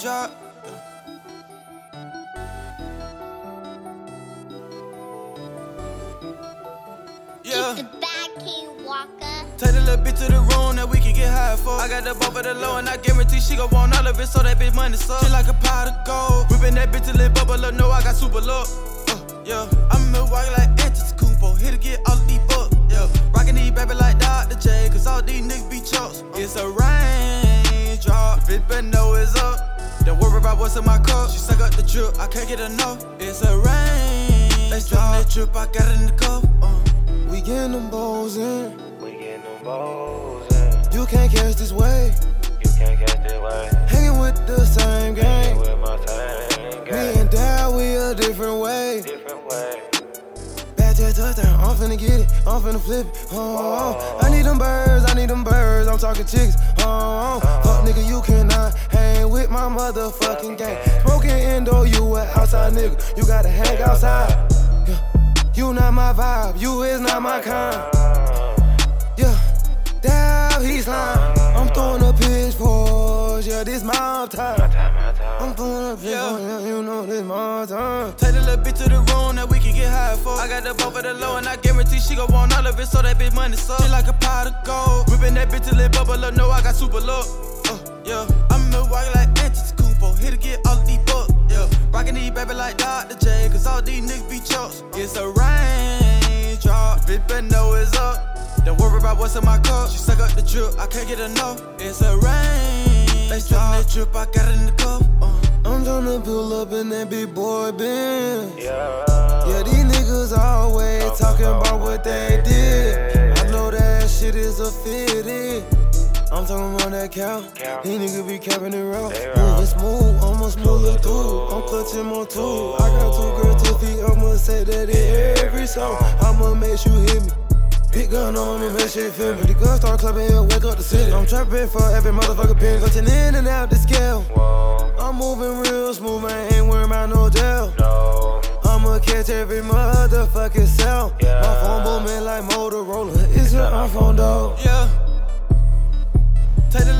drop. Yeah. The King Walker. Take the little bitch to the room that we can get high for. I got the bump for the low and I guarantee she gon' want all of it, so that bitch money suck. She like a pot of gold. Whipping that bitch till it bubble up, know I got super luck. Uh, yeah, I'm in Milwaukee like Antetokounmpo. Here to get all these bucks. Yeah, rockin' these baby like Dr. J, cause all these niggas be chucks. It's a raindrop. Bitch better know it's up. Don't worry about what's in my cup. She suck up the drip, I can't get enough. It's a raindrop. They that drip, I got it in the cup. Uh. We getting them balls in. We getting them balls in. You can't catch this wave. You can't catch this way. Hanging with the same gang. With my same Me and Dad, we a different way. Different way. Bad jet touchdown, I'm finna get it, I'm finna flip it. Oh, oh. I need them birds, I need them birds, I'm talking chicks. Oh, oh. fuck nigga, you with my motherfucking gang. Smoking indoor, you a outside nigga, you gotta hang outside. Yeah. You not my vibe, you is not my kind. Yeah, damn, he's lying. I'm throwing a pitchforks, yeah, this my time. time I'm throwing a pitchfork, yeah, you know this my time. Take the little bitch to the room that we can get high for. I got the bump for the low and I guarantee she gon' want all of it, so that bitch money suck. She like a pot of gold. Whipping that bitch till it bubble up, know I got super luck. Uh, yeah, I'm in Milwaukee like. Here to get all of these bucks. Yeah, rockin' these baby like Dr. J, cause all these niggas be chucks. It's a raindrop. Bitch better know it's up. Don't worry about what's in my cup. She suck up the drip, I can't get enough. It's a raindrop. They that drip, I got it in the cup. Uh. I'm tryna pull up in that big boy bin. Yeah. Yeah, these niggas always talking about what they did. I know that shit is a fitted. I'm talking about that cow. Cow. These niggas be capping it rough. They Moving rough. smooth, I'ma smooth it through. I'm clutching more too. I got two girls, two feet, I'ma say that in every song. I'ma make sure you hear me. Big gun on me, make sure you feel me. The gun start clapping, it'll wake up the city. I'm trapping for every motherfucker pin. Clutching in and out the scale. Whoa. I'm moving real smooth, I ain't worried about no jail. No. I'ma catch every motherfucking sound. Yeah. My phone booming like Motorola. It's your iPhone, dog. Yeah.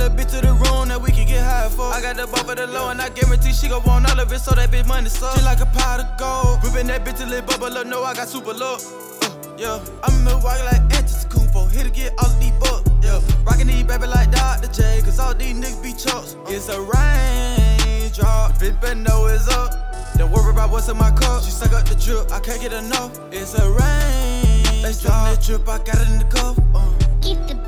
The little bitch to the room that we can get high for. I got the bump for the low and I guarantee she gon' want all of it, so that bitch money suck. She like a pot of gold. Whipping that bitch till it bubble up, know I got super luck. Uh, yeah, I'm in Milwaukee like Antetokounmpo. Here to get all of these bucks. Yeah, rockin' these baby like Dr. J, cause all these niggas be chucks. It's a raindrop. Bitch better know it's up. Don't worry about what's in my cup. She suck up the drip, I can't get enough. It's a raindrop. They that drip, I got it in the cup. Uh. The